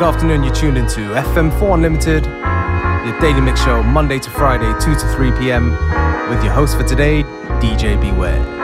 good afternoon. You're tuned into FM4 Unlimited, your daily mix show, Monday to Friday, 2 to 3 p.m., with your host for today, DJ Beware.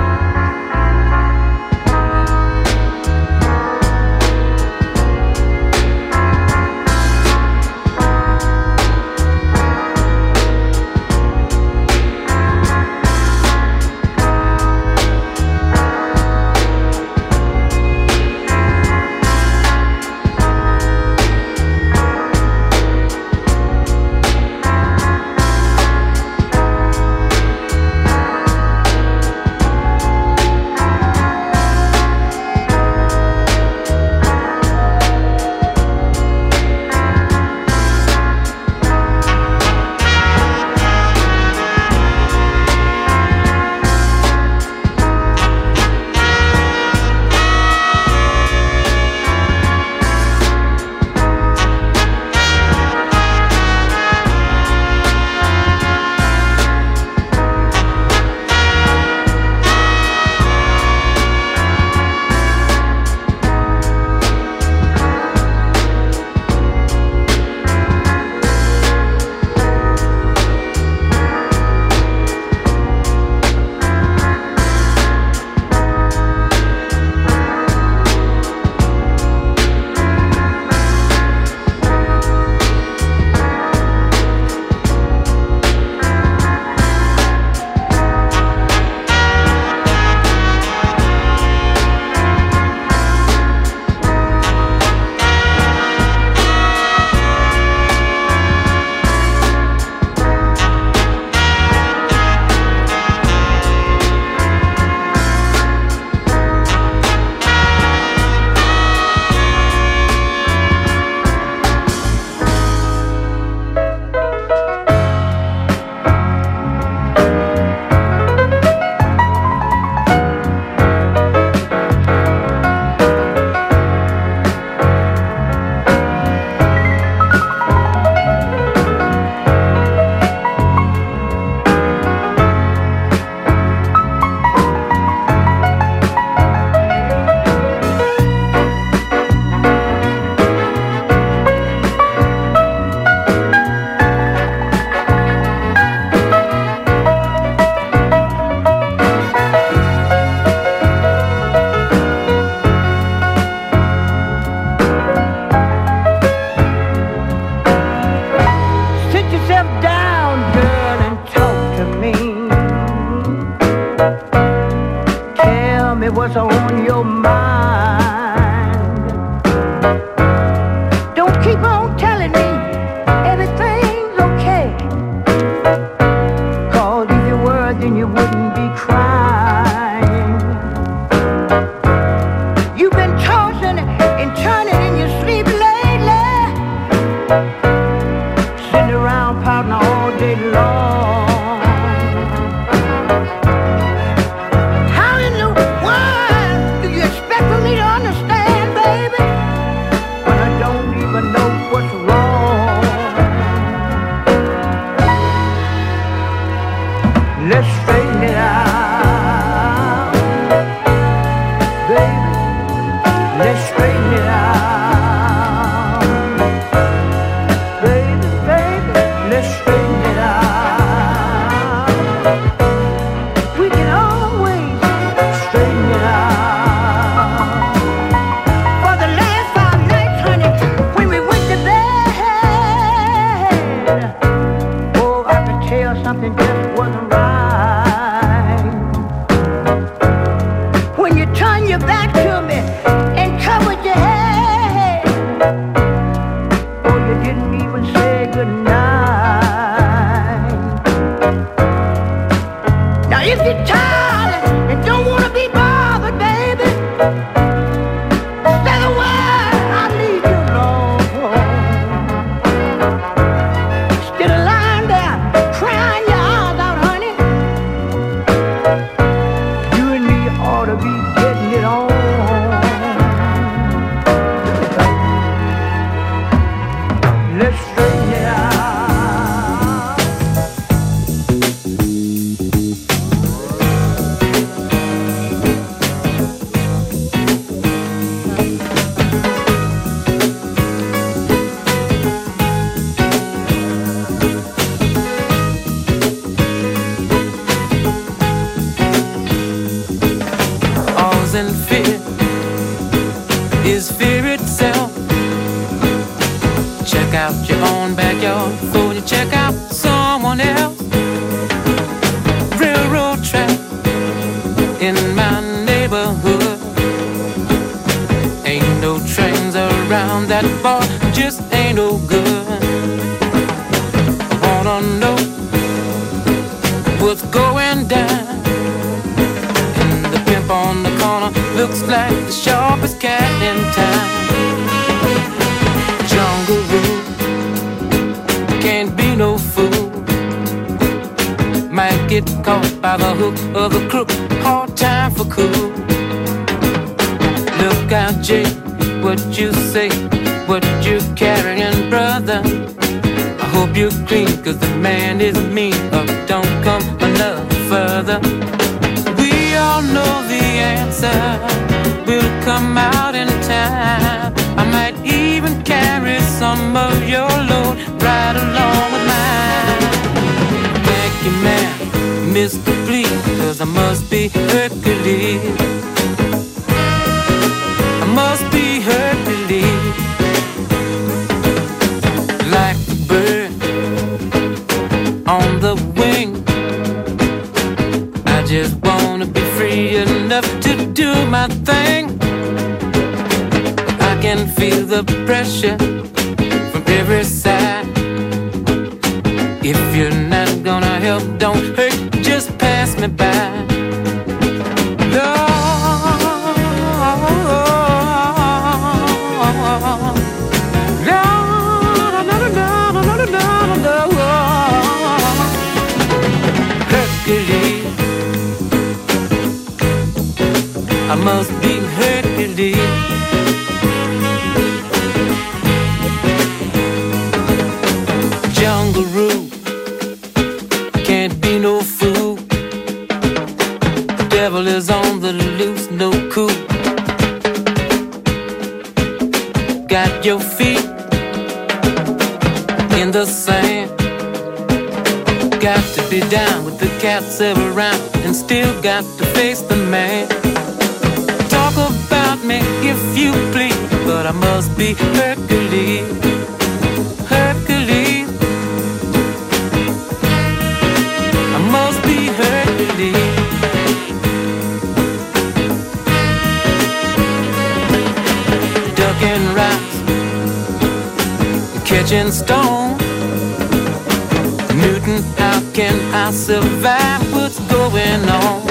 about what's going on.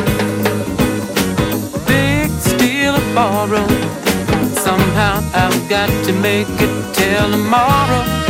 Big steal borrow. Somehow I've got to make it till tomorrow.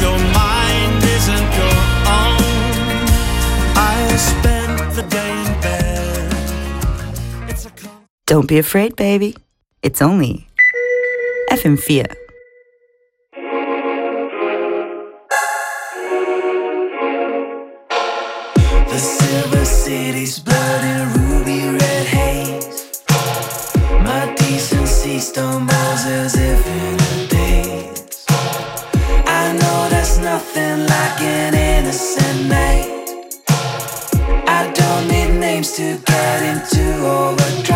your mind isn't your own. I spent the day in bed. Don't be afraid, baby. It's only FM Fear. innocent night. I don't need names to get into overdrive.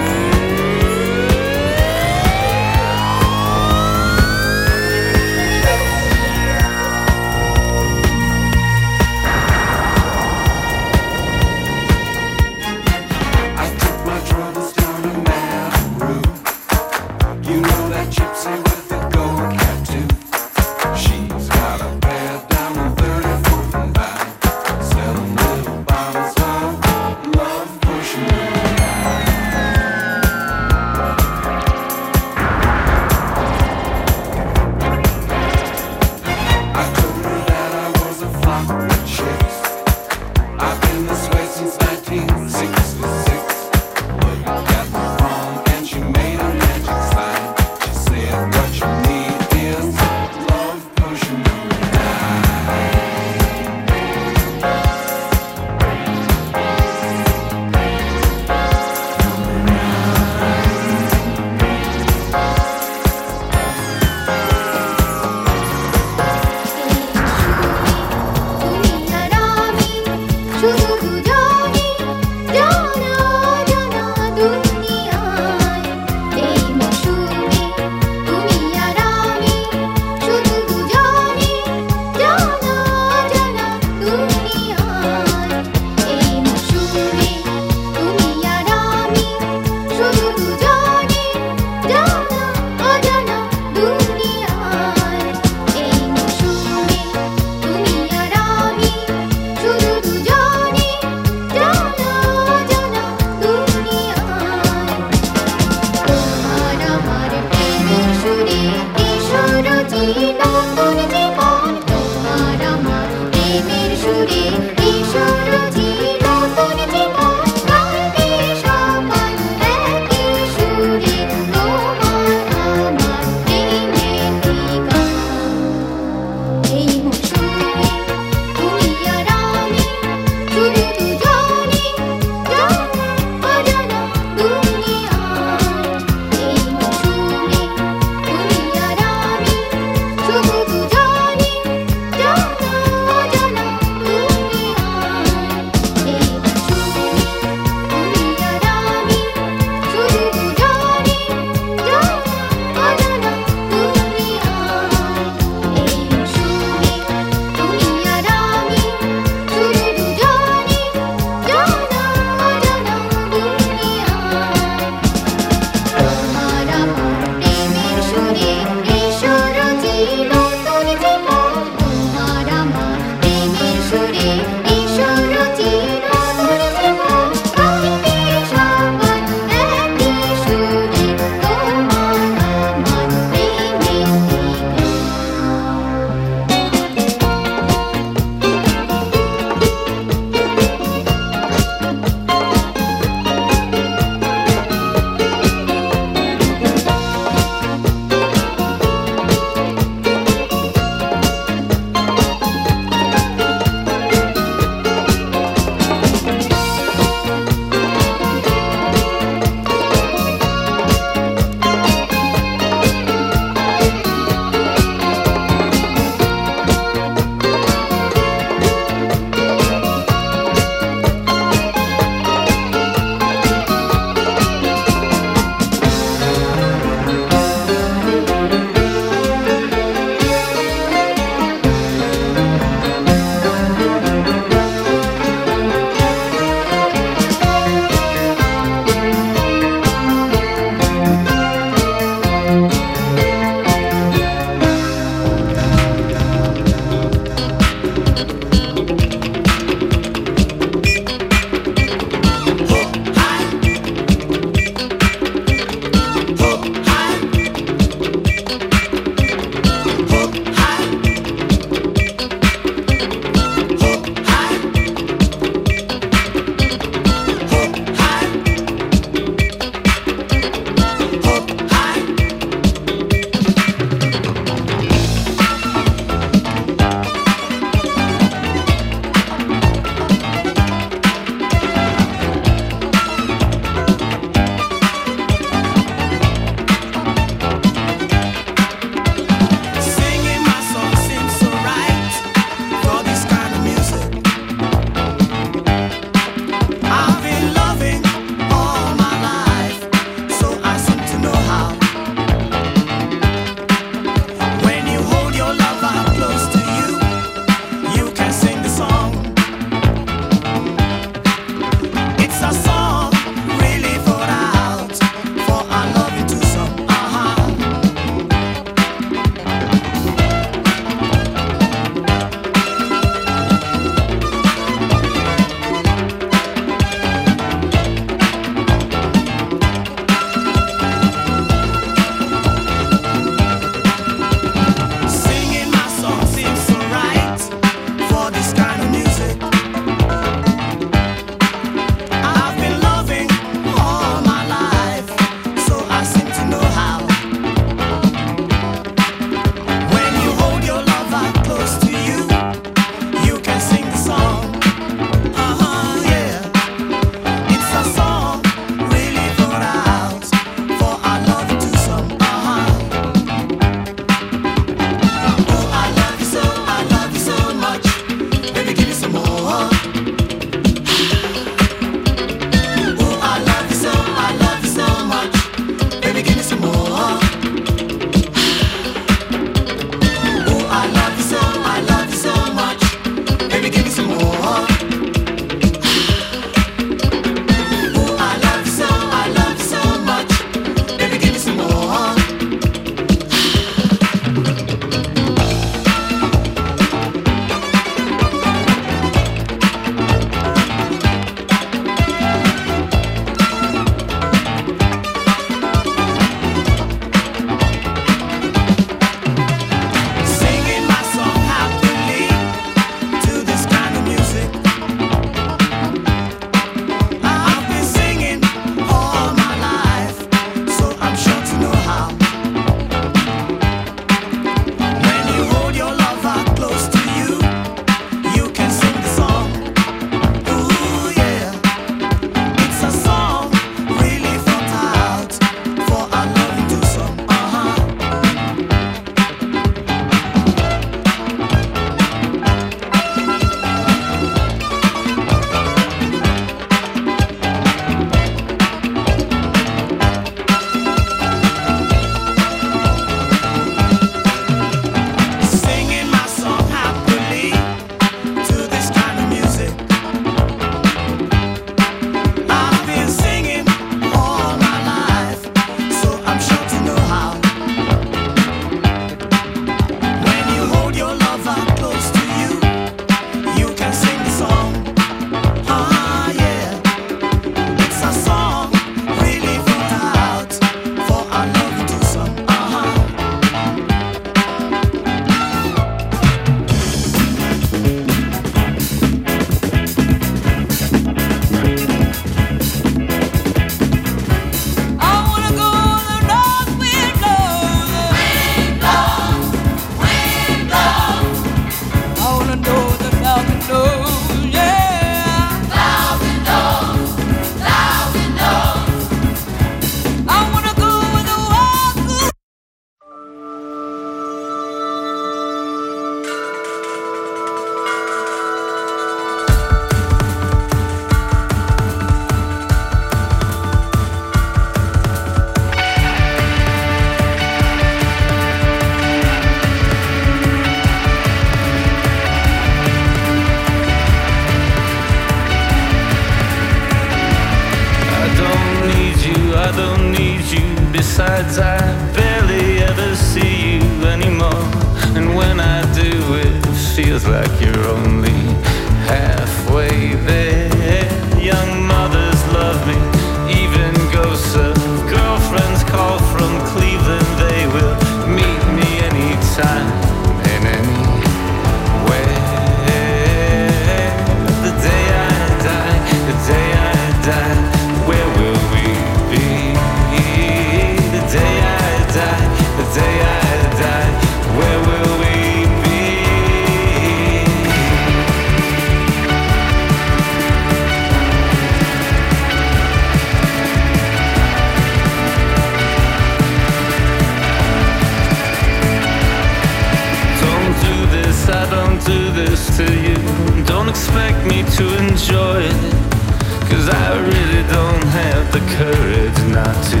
Cause I really don't have the courage not to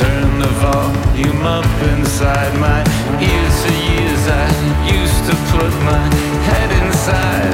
turn the volume up inside my ears. For years I used to put my head inside.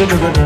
Ó ṣakọ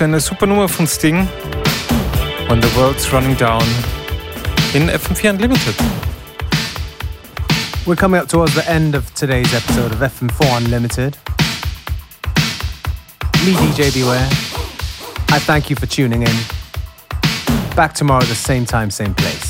für eine super Nummer von Sting. When the World's Running Down. in FM4 Unlimited. We're coming up towards the end of today's episode of FM4 Unlimited. Me, DJ Beware. I thank you for tuning in. Back tomorrow at the same time, same place.